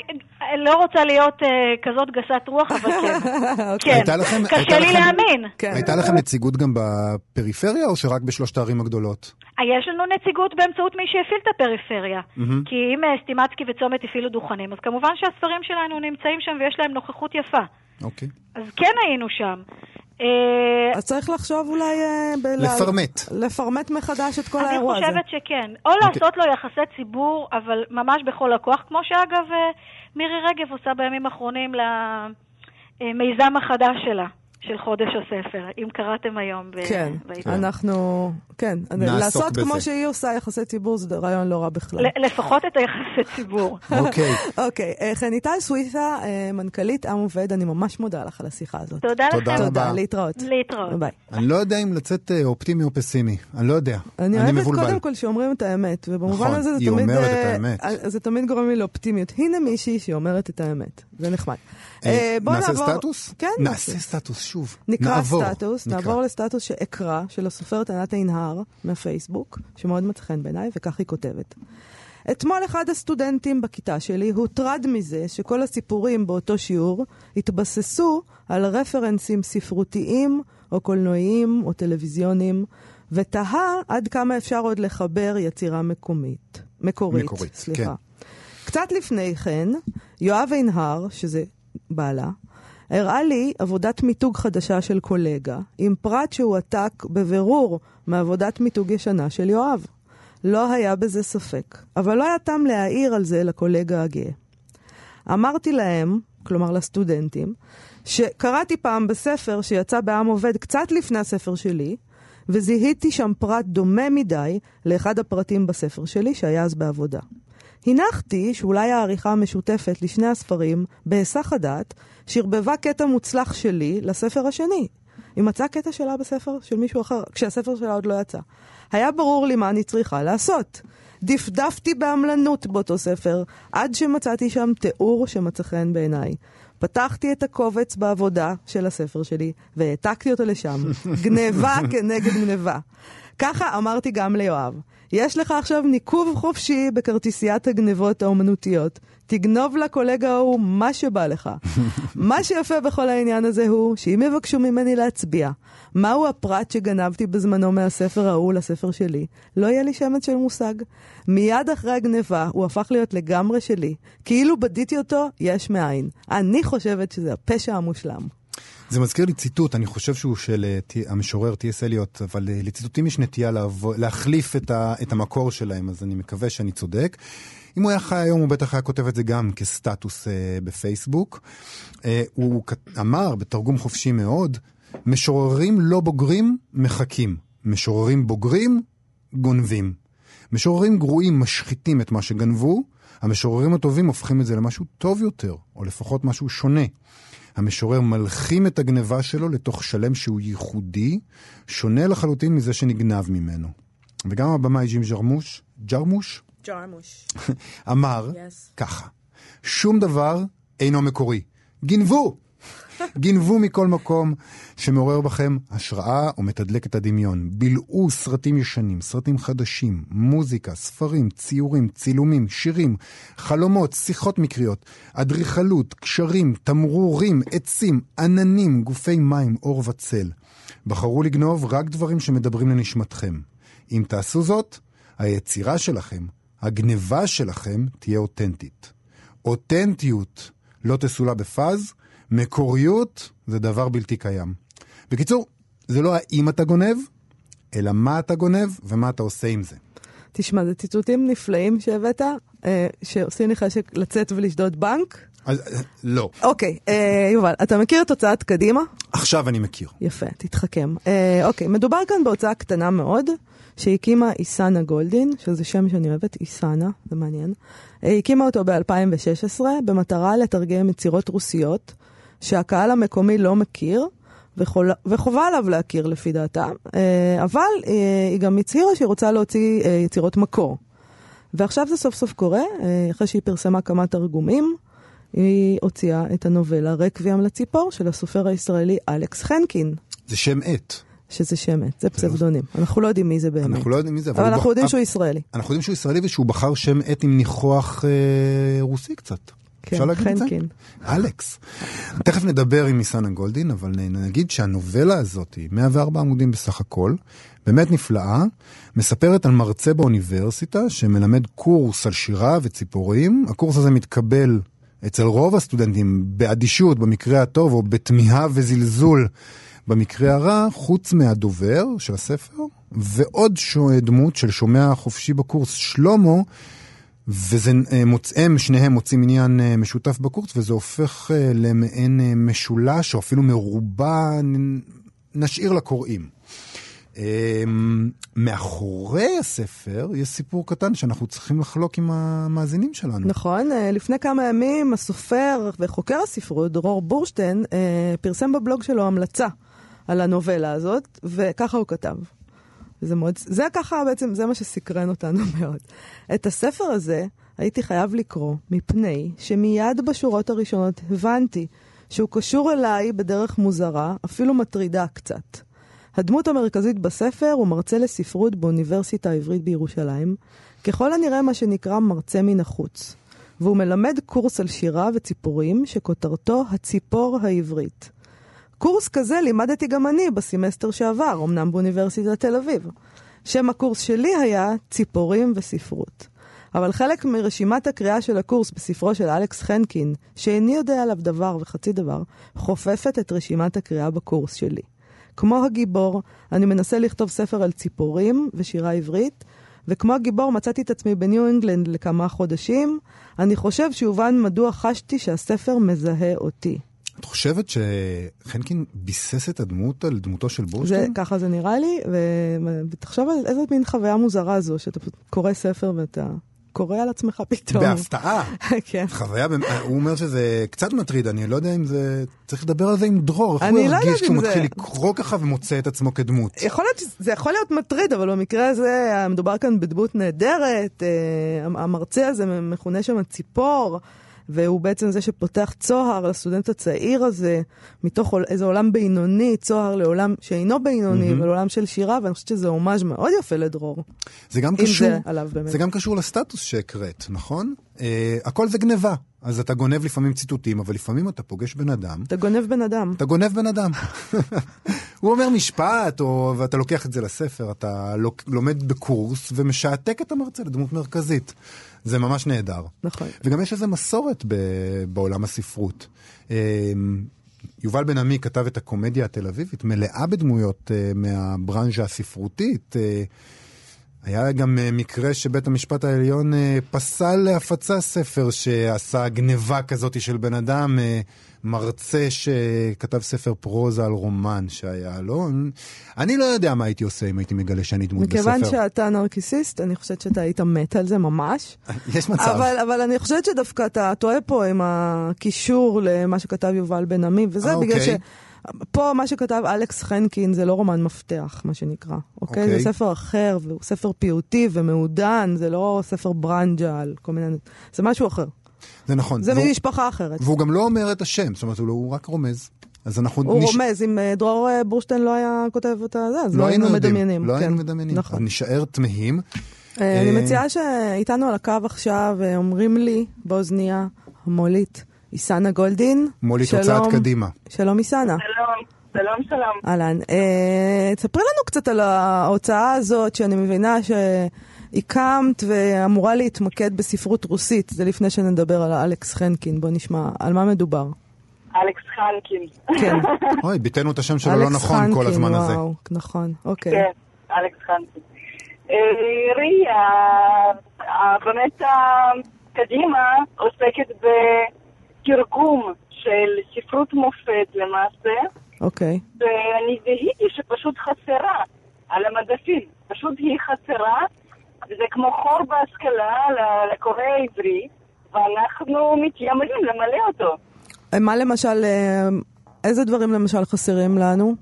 Speaker 5: לא רוצה להיות אה, כזאת גסת רוח, אבל כן.
Speaker 4: אוקיי.
Speaker 5: כן.
Speaker 3: הייתה לכם-
Speaker 5: קשה
Speaker 3: הייתה
Speaker 5: לי
Speaker 3: לכם-
Speaker 5: להאמין.
Speaker 4: כן.
Speaker 3: הייתה לכם נציגות גם בפריפריה, או שרק בשלושת הערים הגדולות?
Speaker 5: אה, יש לנו נציגות באמצעות מי שהפעיל את הפריפריה.
Speaker 3: מהמם.
Speaker 5: כי אם אה, סטימצקי וצומת הפעילו דוכנים, אז כמובן שהספרים שלנו נמצאים שם ויש להם נוכחות יפה.
Speaker 3: אוקיי.
Speaker 5: אז כן היינו שם. אה,
Speaker 4: אז צריך לחשוב אולי... אה,
Speaker 3: לפרמט.
Speaker 4: לפרמט מחדש את כל
Speaker 5: אני
Speaker 4: האירוע הזה.
Speaker 5: חושבת שכן. או
Speaker 3: אוקיי.
Speaker 5: לעשות לו יחסי ציבור, אבל ממש בכל הכוח, כמו שאגב אה, מירי רגב עושה בימים האחרונים למיזם החדש שלה, של חודש הספר, אם קראתם היום ב-
Speaker 4: כן,
Speaker 5: בעיתון.
Speaker 4: אנחנו, כן, לעשות
Speaker 3: בזה.
Speaker 4: כמו שהיא עושה יחסי ציבור זה רעיון לא רע בכלל.
Speaker 5: לפחות את היחסי ציבור.
Speaker 3: אוקיי.
Speaker 4: אוקיי, אה, חניטל סוויסה, אה, מנכ"לית עם עובד, אני ממש מודה לך על השיחה הזאת.
Speaker 5: תודה
Speaker 3: תודה
Speaker 5: לכם.
Speaker 3: רבה.
Speaker 4: תודה, להתראות.
Speaker 5: להתראות.
Speaker 4: ביי.
Speaker 3: אני לא יודע אם לצאת אה, אופטימי או פסימי, אני לא יודע.
Speaker 4: אני אוהבת
Speaker 3: מבולבל.
Speaker 4: קודם כל שאומרים את האמת, ובמובן
Speaker 3: נכון,
Speaker 4: הזה זה
Speaker 3: היא
Speaker 4: תמיד...
Speaker 3: אומרת את האמת.
Speaker 4: זה תמיד גורם לי לאופטימיות. הנה מישהי שאומרת את האמת, זה נחמד.
Speaker 3: נעשה סטטוס?
Speaker 4: כן,
Speaker 3: נעשה סטטוס, שוב.
Speaker 4: נקרא
Speaker 3: נעבור.
Speaker 4: סטטוס,
Speaker 3: נקרא.
Speaker 4: נעבור לסטטוס שאקרא, של הסופרת ענת עינהר מהפייסבוק, שמאוד מצא חן בעיניי, וכך היא כותבת. אתמול אחד הסטודנטים בכיתה שלי הוטרד מזה שכל הסיפורים באותו שיעור התבססו על רפרנסים ספרותיים או קולנועיים או טלוויזיוניים, ותהה עד כמה אפשר עוד לחבר יצירה מקומית. מקורית,
Speaker 3: מקורית,
Speaker 4: סליחה.
Speaker 3: כן.
Speaker 4: קצת לפני כן, יואב עינהר, שזה בעלה, הראה לי עבודת מיתוג חדשה של קולגה, עם פרט שהועתק בבירור מעבודת מיתוג ישנה של יואב. לא היה בזה ספק, אבל לא היה טעם להעיר על זה לקולגה הגאה. אמרתי להם, כלומר לסטודנטים, שקראתי פעם בספר שיצא בעם עובד קצת לפני הספר שלי, וזיהיתי שם פרט דומה מדי לאחד הפרטים בספר שלי שהיה אז בעבודה. הנחתי שאולי העריכה המשותפת לשני הספרים, בהיסח הדעת, שרבבה קטע מוצלח שלי לספר השני. היא מצאה קטע שלה בספר של מישהו אחר, כשהספר שלה עוד לא יצא. היה ברור לי מה אני צריכה לעשות. דפדפתי בעמלנות באותו ספר, עד שמצאתי שם תיאור שמצא חן בעיניי. פתחתי את הקובץ בעבודה של הספר שלי, והעתקתי אותו לשם. גניבה כנגד גניבה. ככה אמרתי גם ליואב. יש לך עכשיו ניקוב חופשי בכרטיסיית הגנבות האומנותיות. תגנוב לקולגה ההוא מה שבא לך. מה שיפה בכל העניין הזה הוא שאם יבקשו ממני להצביע מהו הפרט שגנבתי בזמנו מהספר ההוא לספר שלי, לא יהיה לי שמץ של מושג. מיד אחרי הגניבה הוא הפך להיות לגמרי שלי. כאילו בדיתי אותו יש מאין. אני חושבת שזה הפשע המושלם.
Speaker 3: זה מזכיר לי ציטוט, אני חושב שהוא של אה, המשורר טי.אס אליוט, אבל אה, לציטוטים יש נטייה להחליף את, המקור שלהם, אז אני מקווה שאני צודק. אם הוא היה חי היום, הוא בטח היה כותב את זה גם כסטטוס אה, בפייסבוק. הוא אמר, בתרגום חופשי מאוד, משוררים לא בוגרים מחכים, משוררים בוגרים גונבים. משוררים גרועים משחיתים את מה שגנבו, המשוררים הטובים הופכים את זה למשהו טוב יותר, או לפחות משהו שונה. המשורר מלחים את הגניבה שלו לתוך שלם שהוא ייחודי, שונה לחלוטין מזה שנגנב ממנו. וגם הבמאי ג'ים ג'רמוש, ג'רמוש,
Speaker 4: ג'רמוש.
Speaker 3: אמר
Speaker 4: Yes.
Speaker 3: ככה, שום דבר אינו מקורי. גנבו! גנבו מכל מקום שמעורר בכם השראה או מתדלק את הדמיון. בילעו סרטים ישנים, סרטים חדשים, מוזיקה, ספרים, ציורים, צילומים, שירים, חלומות, שיחות מקריות, אדריכלות, קשרים, תמרורים, עצים, עננים, גופי מים, אור וצל. בחרו לגנוב רק דברים שמדברים לנשמתכם. אם תעשו זאת, היצירה שלכם, הגניבה שלכם, תהיה אותנטית. אותנטיות לא תסולא בפז, מקוריות זה דבר בלתי קיים. בקיצור, זה לא האם אתה גונב, אלא מה אתה גונב ומה אתה עושה עם זה.
Speaker 4: תשמע, זה ציטוטים נפלאים שהבאת, אה, שעושים לי חשק לצאת ולשדוד בנק.
Speaker 3: אז אה, לא.
Speaker 4: אוקיי, אה, יובל, אתה מכיר את הוצאת קדימה?
Speaker 3: עכשיו אני מכיר.
Speaker 4: יפה, תתחכם. אה, אוקיי, מדובר כאן בהוצאה קטנה מאוד, שהקימה איסנה גולדין, שזה שם שאני אוהבת, איסנה, זה מעניין. אה, הקימה אותו ב-2016, במטרה לתרגם יצירות רוסיות, שהקהל המקומי לא מכיר, וחול... וחובה עליו להכיר לפי דעתה, אה, אבל אה, היא גם הצהירה שהיא רוצה להוציא אה, יצירות מקור. ועכשיו זה סוף סוף קורה, אחרי שהיא פרסמה כמה תרגומים, היא הוציאה את הנובלה רקוויאם לציפור של הסופר הישראלי אלכס חנקין,
Speaker 3: זה שם עט.
Speaker 4: שזה שם עט, זה פסבדונים. אנחנו לא יודעים מי זה באמת.
Speaker 3: אנחנו לא יודעים מי זה,
Speaker 4: אבל
Speaker 3: הוא
Speaker 4: אנחנו
Speaker 3: בח-
Speaker 4: יודעים שהוא ישראלי.
Speaker 3: אנחנו יודעים שהוא ישראלי ושהוא בחר שם עט עם ניחוח אה, רוסי קצת.
Speaker 4: כן,
Speaker 3: אפשר להגיד את זה?
Speaker 4: חנקין.
Speaker 3: אלכס. תכף נדבר עם ניסנה גולדין, אבל נגיד שהנובלה הזאת, היא 104 עמודים בסך הכל, באמת נפלאה, מספרת על מרצה באוניברסיטה שמלמד קורס על שירה וציפורים. הקורס הזה מתקבל אצל רוב הסטודנטים באדישות במקרה הטוב, או בתמיהה וזלזול במקרה הרע, חוץ מהדובר של הספר, ועוד דמות של שומע חופשי בקורס, שלמה, וזה, אה, מוצ... הם שניהם מוצאים עניין אה, משותף בקורס, וזה הופך אה, למעין משולש, או אפילו מרובע, נשאיר לקוראים. אה, מאחורי הספר יש סיפור קטן שאנחנו צריכים לחלוק עם המאזינים שלנו.
Speaker 4: נכון, לפני כמה ימים הסופר וחוקר הספרות, דרור בורשטיין, פרסם בבלוג שלו המלצה על הנובלה הזאת, וככה הוא כתב. זה מאוד, זה ככה בעצם, זה מה שסקרן אותנו מאוד. את הספר הזה הייתי חייב לקרוא, מפני שמיד בשורות הראשונות הבנתי שהוא קשור אליי בדרך מוזרה, אפילו מטרידה קצת. הדמות המרכזית בספר הוא מרצה לספרות באוניברסיטה העברית בירושלים, ככל הנראה מה שנקרא מרצה מן החוץ, והוא מלמד קורס על שירה וציפורים שכותרתו הציפור העברית. קורס כזה לימדתי גם אני בסמסטר שעבר, אמנם באוניברסיטת תל אביב. שם הקורס שלי היה ציפורים וספרות. אבל חלק מרשימת הקריאה של הקורס בספרו של אלכס חנקין, שאיני יודע עליו דבר וחצי דבר, חופפת את רשימת הקריאה בקורס שלי. כמו הגיבור, אני מנסה לכתוב ספר על ציפורים ושירה עברית, וכמו הגיבור מצאתי את עצמי בניו אינגלנד לכמה חודשים. אני חושב שהובן מדוע חשתי שהספר מזהה אותי.
Speaker 3: את חושבת שחנקין ביסס את הדמות על דמותו של
Speaker 4: זה,
Speaker 3: בורשטיין?
Speaker 4: ככה זה נראה לי, ו- ותחשוב על איזה מין חוויה מוזרה זו, שאתה קורא ספר ואתה קורא על עצמך פתאום.
Speaker 3: בהפתעה.
Speaker 4: כן.
Speaker 3: חוויה, הוא אומר שזה קצת מטריד, אני לא יודע אם זה... צריך לדבר על זה עם דרור, איך הוא
Speaker 4: לא
Speaker 3: ירגיש כשהוא
Speaker 4: זה-
Speaker 3: מתחיל לקרוא ככה ומוצא את עצמו כדמות.
Speaker 4: יכול להיות, זה יכול להיות מטריד, אבל במקרה הזה מדובר כאן בדמות נהדרת. אה, המרצה הזה מכונה שם ציפור, והוא בעצם זה שפותח צוהר לסטודנט הצעיר הזה, מתוך איזה עולם בינוני, צוהר לעולם שאינו בינוני, ולעולם של שירה, ואני חושבת שזה הומאז' מאוד יפה לדרור.
Speaker 3: זה גם קשור,
Speaker 4: זה עליו באמת.
Speaker 3: זה גם קשור לסטטוס שהקראת, נכון? אה, הכל זה גניבה. אז אתה גונב לפעמים ציטוטים, אבל לפעמים אתה פוגש בן אדם,
Speaker 4: אתה גונב בן אדם.
Speaker 3: אתה גונב בן אדם. הוא אומר משפט, או, ואתה לוקח את זה לספר, אתה לומד בקורס ומשעתק את המרצה לדמות מרכזית. זה ממש נהדר.
Speaker 4: נכון.
Speaker 3: וגם יש איזו מסורת ב- בעולם הספרות. אה, יובל בן עמי כתב את הקומדיה התל אביבית, מלאה בדמויות אה, מהברנז'ה הספרותית. אה, היה גם אה, מקרה שבית המשפט העליון פסל להפצה ספר שעשה גניבה כזאת של בן אדם, מרצה שכתב ספר פרוזה על רומן שהיה לו. אני לא יודע מה הייתי עושה אם הייתי מגלה שאני דמות
Speaker 4: מכיוון
Speaker 3: בספר.
Speaker 4: שאתה נרקיסיסט, אני חושבת שאתה היית מת על זה ממש.
Speaker 3: יש מצב.
Speaker 4: אבל, אבל אני חושבת שדווקא אתה טועה פה עם הקישור למה שכתב יובל בן עמי, וזה
Speaker 3: אה,
Speaker 4: בגלל
Speaker 3: אוקיי.
Speaker 4: שפה מה שכתב אלכס חנקין זה לא רומן מפתח, מה שנקרא. אוקיי?
Speaker 3: אוקיי.
Speaker 4: זה ספר אחר, והוא ספר פיוטי ומעודן, זה לא ספר ברנג'ה על כל מיני... זה משהו אחר.
Speaker 3: זה נכון.
Speaker 4: זה
Speaker 3: והוא-
Speaker 4: ממשפחה אחרת.
Speaker 3: והוא גם לא אומר את השם, זאת אומרת, הוא, לא- הוא רק רומז. אז אנחנו...
Speaker 4: הוא
Speaker 3: נש-
Speaker 4: רומז, אם אה, דרור אה, בורשטיין לא היה כותב את זה, אז
Speaker 3: לא היינו יודעים,
Speaker 4: מדמיינים.
Speaker 3: לא
Speaker 4: כן.
Speaker 3: היינו מדמיינים.
Speaker 4: נכון.
Speaker 3: אז נישאר תמהים.
Speaker 4: אה, אני מציעה שאיתנו על הקו עכשיו אומרים לי באוזניה המולית, איסנה גולדין.
Speaker 3: מולי
Speaker 4: שלום.
Speaker 3: תוצאת קדימה.
Speaker 4: שלום איסנה.
Speaker 6: שלום, שלום, שלום.
Speaker 4: אהלן. אה, תספרי לנו קצת על ההוצאה הזאת, שאני מבינה שהקמת ואמורה להתמקד בספרות רוסית. זה לפני שנדבר על אלכס חנקין. בוא נשמע על מה מדובר.
Speaker 6: אלכס חנקין.
Speaker 4: כן.
Speaker 3: אוי, ביטאנו את השם שלו לא נכון כל
Speaker 4: חנקין,
Speaker 3: הזמן הזה.
Speaker 4: וואו, נכון, אוקיי.
Speaker 6: כן, אלכס חנקין. אה, ראי, באמת הקדימה עוסקת בתרגום של ספרות מופת למעשה,
Speaker 4: אוקיי.
Speaker 6: ואני זיהיתי שפשוט חסרה על המדפים. פשוט היא חסרה, וזה כמו חור בהשכלה לקורא העברי, ואנחנו מתיימרים למלא אותו.
Speaker 4: אה, מה למשל, אה, איזה דברים למשל חסרים לנו?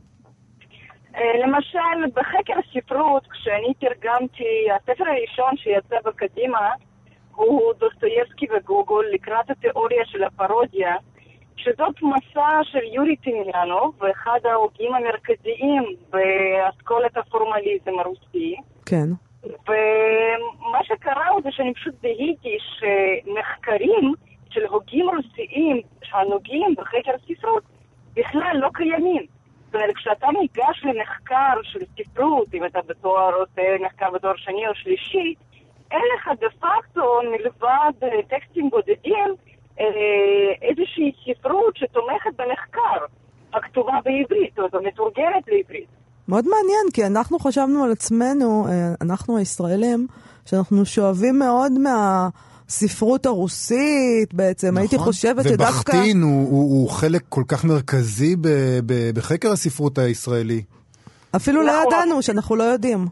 Speaker 6: אה, למשל, בחקר הספרות, כשאני תרגמתי, הספר הראשון שיצא בקדימה הוא דוסטויבסקי וגוגול לקראת התיאוריה של הפרודיה, שזאת מסע של יורי טימיאנוב, אחד ההוגים המרכזיים באסכולת הפורמליזם הרוסי.
Speaker 4: כן.
Speaker 6: ומה שקרה הוא זה שאני פשוט זיהיתי שמחקרים של הוגים רוסיים הנוגעים בחקר ספרות בכלל לא קיימים. זאת אומרת, כשאתה ניגש למחקר של ספרות, אם אתה בתואר עושה מחקר בתואר שני או שלישי, אין לך דה פקטו, מלבד אה, טקסטים בודדים, אה, איזושהי ספרות שתומכת במחקר, הכתובה בעברית, או מתורגמת לעברית.
Speaker 4: מאוד מעניין, כי אנחנו חשבנו על עצמנו, אה, אנחנו הישראלים, שאנחנו שואבים מאוד מה, הספרות הרוסית בעצם. הייתי
Speaker 3: נכון.
Speaker 4: חושבת שדווקא...
Speaker 3: ובכתין הוא, הוא, הוא חלק כל כך מרכזי ב, ב, בחקר הספרות הישראלי.
Speaker 4: אפילו לא
Speaker 6: נכון.
Speaker 4: ידענו שאנחנו לא יודעים.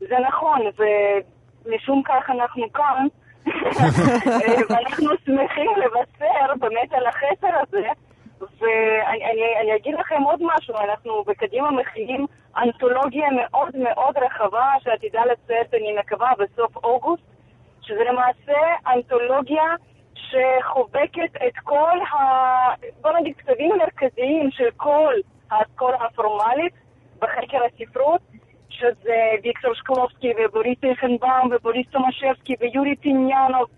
Speaker 6: זה נכון, ומשום כך אנחנו כאן, ואנחנו שמחים לבשר באמת על החסר הזה, ואני אני, אני אגיד לכם עוד משהו, אנחנו בקדימה מכינים אנתולוגיה מאוד מאוד רחבה שעתידה לצאת, אני מקווה, בסוף אוגוסט, שזה למעשה אנתולוגיה שחובקת את כל ה... בוא נגיד כתבים מרכזיים של כל האסכולה הפורמלית בחקר הספרות, שזה ויקטור שקלובסקי ובוריס איכנבאום ובוריס תומשבסקי ויורי פיניאנוב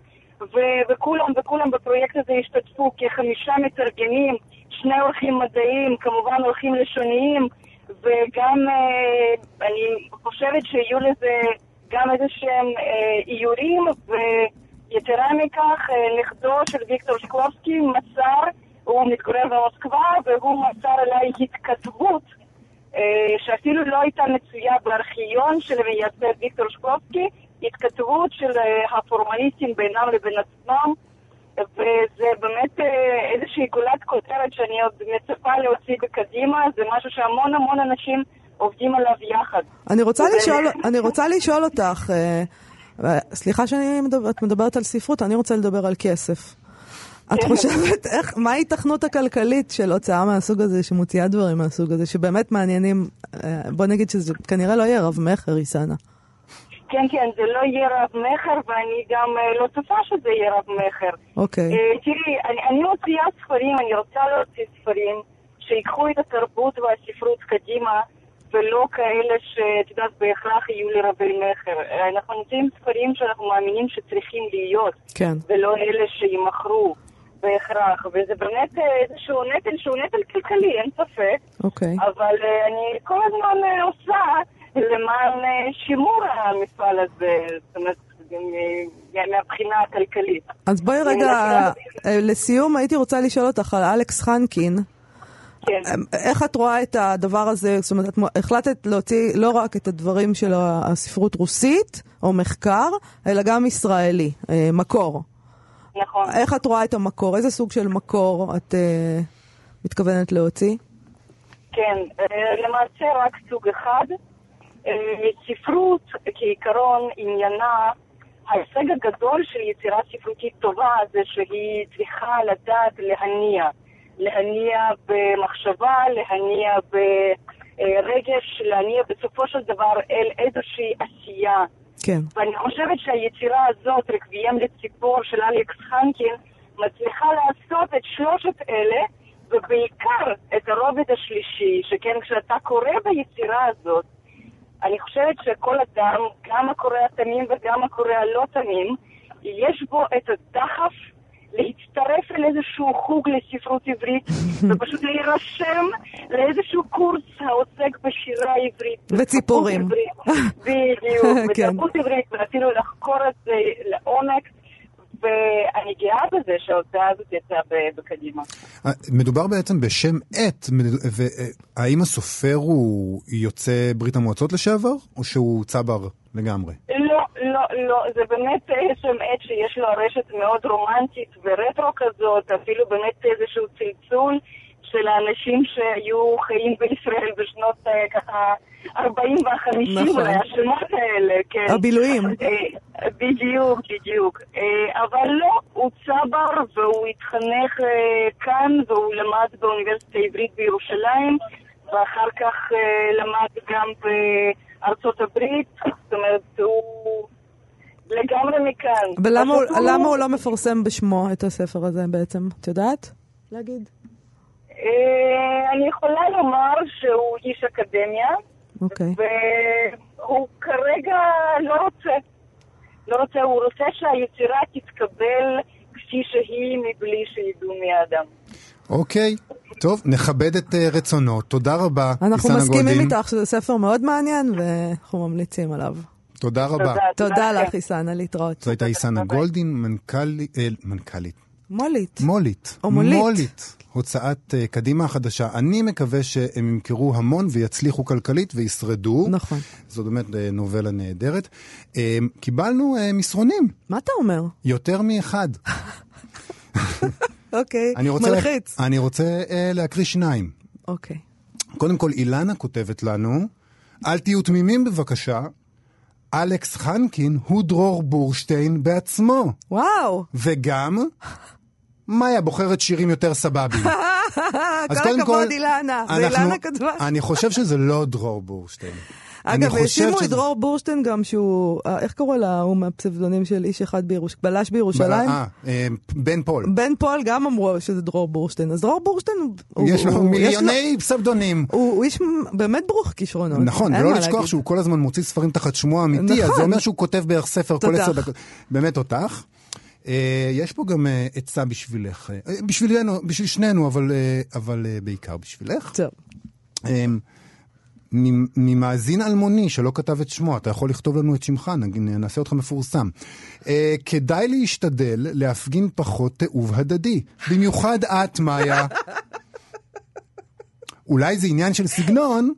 Speaker 6: ו- וכולם וכולם בפרויקט הזה השתתפו כחמישה מתרגמים, שני עורכים מדעיים, כמובן עורכים לשוניים וגם אה, אני חושבת שיהיו לזה גם איזה שהם אה, איורים ויתרה מכך, אה, נכדו של ויקטור שקלובסקי מסר, הוא מתגורר במוסקבה והוא מסר אליי התכתבות אה, שאפילו לא הייתה מצויה בארכיון של מייסד ויקטור שקלובסקי, התכתבות של אה, הפורמליסטים בינם לבין עצמם, וזה באמת אה, איזושהי גולת כותרת שאני עוד מצפה להוציא בקדימה, זה משהו שהמון המון אנשים עובדים עליו יחד.
Speaker 4: אני רוצה לשאול, אני רוצה לשאול אותך, אה, סליחה שאני מדבר, מדברת על ספרות, אני רוצה לדבר על כסף. את
Speaker 6: כן.
Speaker 4: חושבת, איך, מה ההיתכנות הכלכלית של הוצאה מהסוג הזה, שמוציאה דברים מהסוג הזה, שבאמת מעניינים, בוא נגיד שזה כנראה לא יהיה רב-מכר, איסנה.
Speaker 6: כן, כן, זה לא יהיה רב-מכר, ואני גם אה, לא צופה שזה יהיה רב-מכר.
Speaker 4: אוקיי.
Speaker 6: אה, תראי, אני, אני מוציאה ספרים, אני רוצה להוציא ספרים שיקחו את התרבות והספרות קדימה, ולא כאלה שאת יודעת בהכרח יהיו לרבי מכר. אה, אנחנו מוציאים ספרים שאנחנו מאמינים שצריכים להיות,
Speaker 4: כן.
Speaker 6: ולא אלה שימכרו בהכרח, וזה באמת איזשהו נטל שהוא נטל כלכלי, אין ספק,
Speaker 4: אוקיי.
Speaker 6: אבל אה, אני כל הזמן אה, עושה למען אה, שימור המפעל הזה, זאת אומרת, אה, מהבחינה הכלכלית.
Speaker 4: אז בואי רגע, אה, לסיום הייתי רוצה לשאול אותך על אלכס חנקין.
Speaker 6: כן.
Speaker 4: איך את רואה את הדבר הזה, זאת אומרת, את החלטת להוציא לא רק את הדברים של הספרות רוסית או מחקר, אלא גם ישראלי, מקור.
Speaker 6: נכון.
Speaker 4: איך את רואה את המקור? איזה סוג של מקור את אה, מתכוונת להוציא?
Speaker 6: כן, למעשה רק סוג אחד. אה, ספרות כעיקרון עניינה, ההישג הגדול של יצירה ספרותית טובה זה שהיא צריכה לדעת להניע. להניע במחשבה, להניע ברגש, להניע בסופו של דבר אל איזושהי עשייה.
Speaker 4: כן.
Speaker 6: ואני חושבת שהיצירה הזאת, רקביהם לציפור של אלכס חנקין, מצליחה לעשות את שלושת אלה, ובעיקר את הרובד השלישי, שכן כשאתה קורא ביצירה הזאת, אני חושבת שכל אדם, גם הקורא התמים וגם הקורא הלא תמים, יש בו את הדחף להצטרף אל איזשהו חוג לספרות עברית, ופשוט להירשם לאיזשהו קורס העוסק בשירה עברית.
Speaker 4: וציפורים.
Speaker 6: בדיוק,
Speaker 4: כן.
Speaker 6: בתרבות עברית, ואפילו לחקור את זה לעומק. ואני גאה בזה שההוצאה הזאת יצאה בקדימה.
Speaker 3: אה, מדובר בעצם בשם עט, והאם הסופר הוא יוצא ברית המועצות לשעבר, או שהוא צבר לגמרי?
Speaker 6: לא, לא, לא, זה באמת אה, שם עט שיש לו רשת מאוד רומנטית ורטרו כזאת, אפילו באמת איזשהו צלצול של האנשים שהיו חיים בישראל בשנות אה, ככה 40 וה-50,
Speaker 4: נכון.
Speaker 6: השמות האלה, כן.
Speaker 4: הבילויים.
Speaker 6: אה, בדיוק, בדיוק. אה, אבל לא, הוא צבר והוא התחנך כאן והוא למד באוניברסיטה העברית בירושלים ואחר כך למד גם בארצות הברית, זאת אומרת, הוא לגמרי מכאן.
Speaker 4: ולמה הוא, למה הוא לא מפרסם בשמו את הספר הזה בעצם? את יודעת? להגיד.
Speaker 6: אה, אני יכולה לומר שהוא איש אקדמיה,
Speaker 4: אוקיי.
Speaker 6: והוא כרגע לא רוצה. לא רוצה, הוא רוצה שהיצירה תתקבל כפי שהיא מבלי שידעו מי האדם.
Speaker 3: אוקיי, טוב, נכבד את אה, רצונו. תודה רבה,
Speaker 4: אנחנו
Speaker 3: איסנה
Speaker 4: מסכימים
Speaker 3: גולדין.
Speaker 4: איתך שזה ספר מאוד מעניין, ואנחנו ממליצים עליו.
Speaker 3: תודה רבה.
Speaker 6: תודה.
Speaker 4: תודה
Speaker 6: לכם.
Speaker 4: לך, איסנה, להתראות.
Speaker 3: זו הייתה איסנה. גולדין, מנכ"לי- אה, מנכ"לית,
Speaker 4: מולית.
Speaker 3: מולית.
Speaker 4: או מולית.
Speaker 3: מולית. הוצאת uh, קדימה החדשה. אני מקווה שהם ימכרו המון ויצליחו כלכלית וישרדו.
Speaker 4: נכון.
Speaker 3: זו באמת uh, נובלה נהדרת. Uh, קיבלנו uh, מסרונים,
Speaker 4: מה אתה אומר?
Speaker 3: יותר מאחד.
Speaker 4: אוקיי,
Speaker 3: רוצה,
Speaker 4: מלחיץ.
Speaker 3: לה... אני רוצה uh, להקריא שניים.
Speaker 4: אוקיי.
Speaker 3: קודם כל, אילנה כותבת לנו, אל תהיו תמימים בבקשה, אלכס חנקין הוא דרור בורשטיין בעצמו.
Speaker 4: וואו,
Speaker 3: וגם, מאיה בוחרת שירים יותר סבבים. אז
Speaker 4: כל הכבוד, אילנה. זה אילנה כתבה.
Speaker 3: אני חושב שזה לא דרור בורשטיין.
Speaker 4: אגב, האשימו את דרור בורשטיין גם שהוא, אה, איך קראו לה, הוא מהפסבדונים של איש אחד בירושלים, בלש בירושלים?
Speaker 3: אה, אה, בן פול.
Speaker 4: בן פול גם אמרו שזה דרור בורשטיין, אז דרור בורשטיין הוא...
Speaker 3: יש לו מיליוני פסבדונים.
Speaker 4: הוא איש באמת ברוך כישרונות.
Speaker 3: נכון, ולא לשכוח. שהוא כל הזמן מוציא ספרים תחת שמו האמיתי, אז
Speaker 4: נכון.
Speaker 3: זה אומר שהוא כותב בערך ספר כל. עשר דקות. באמת תותח. אה, יש פה גם אה, עצה בשבילך, אה, בשבילנו, בשביל שנינו, אבל, אבל בעיקר בשבילך.
Speaker 4: טוב.
Speaker 3: אה, מ- ממאזין אלמוני שלא כתב את שמו, אתה יכול לכתוב לנו את שמך, נעשה אותך מפורסם. אה, כדאי להשתדל להפגין פחות תיעוב הדדי. במיוחד את, מאיה. אולי זה עניין של סגנון,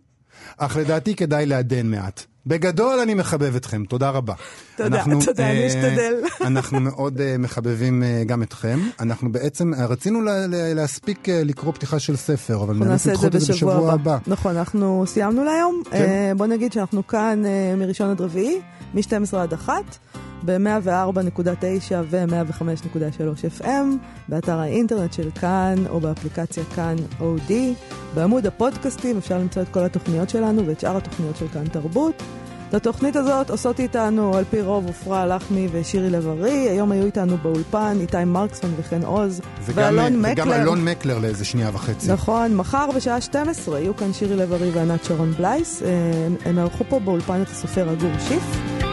Speaker 3: אך לדעתי כדאי לעדן מעט. בגדול אני מחבב אתכם, תודה רבה.
Speaker 4: תודה, תודה, אני
Speaker 3: אה,
Speaker 4: אשתדל.
Speaker 3: אנחנו מאוד אה, מחבבים אה, גם אתכם. אנחנו בעצם, רצינו לה- לה- להספיק לקרוא פתיחה של ספר, אבל
Speaker 4: אנחנו
Speaker 3: נאלץ
Speaker 4: נעשה את זה
Speaker 3: לדחות
Speaker 4: בשבוע הבא. נכון, אנחנו סיימנו להיום.
Speaker 3: כן.
Speaker 4: אה, בוא נגיד שאנחנו כאן אה, מראשון עד רביעי, מ-12 עד 1, ב-104.9 ו-105.3 FM, באתר האינטרנט של כאן או באפליקציה כאן אודי. בעמוד הפודקאסטים אפשר למצוא את כל התוכניות שלנו ואת שאר התוכניות של כאן תרבות. את התוכנית הזאת עושות איתנו על פי רוב עפרה לחמי ושירי לב-ארי. היום היו איתנו באולפן איתי מרקסמן וחן עוז. ואלון
Speaker 3: אה, וגם
Speaker 4: מקלר.
Speaker 3: אלון מקלר לאיזה שנייה וחצי.
Speaker 4: נכון, מחר בשעה 12 יהיו כאן שירי לב-ארי וענת שרון בלייס. אה, הם ערכו פה באולפן את הסופר הגור שיף.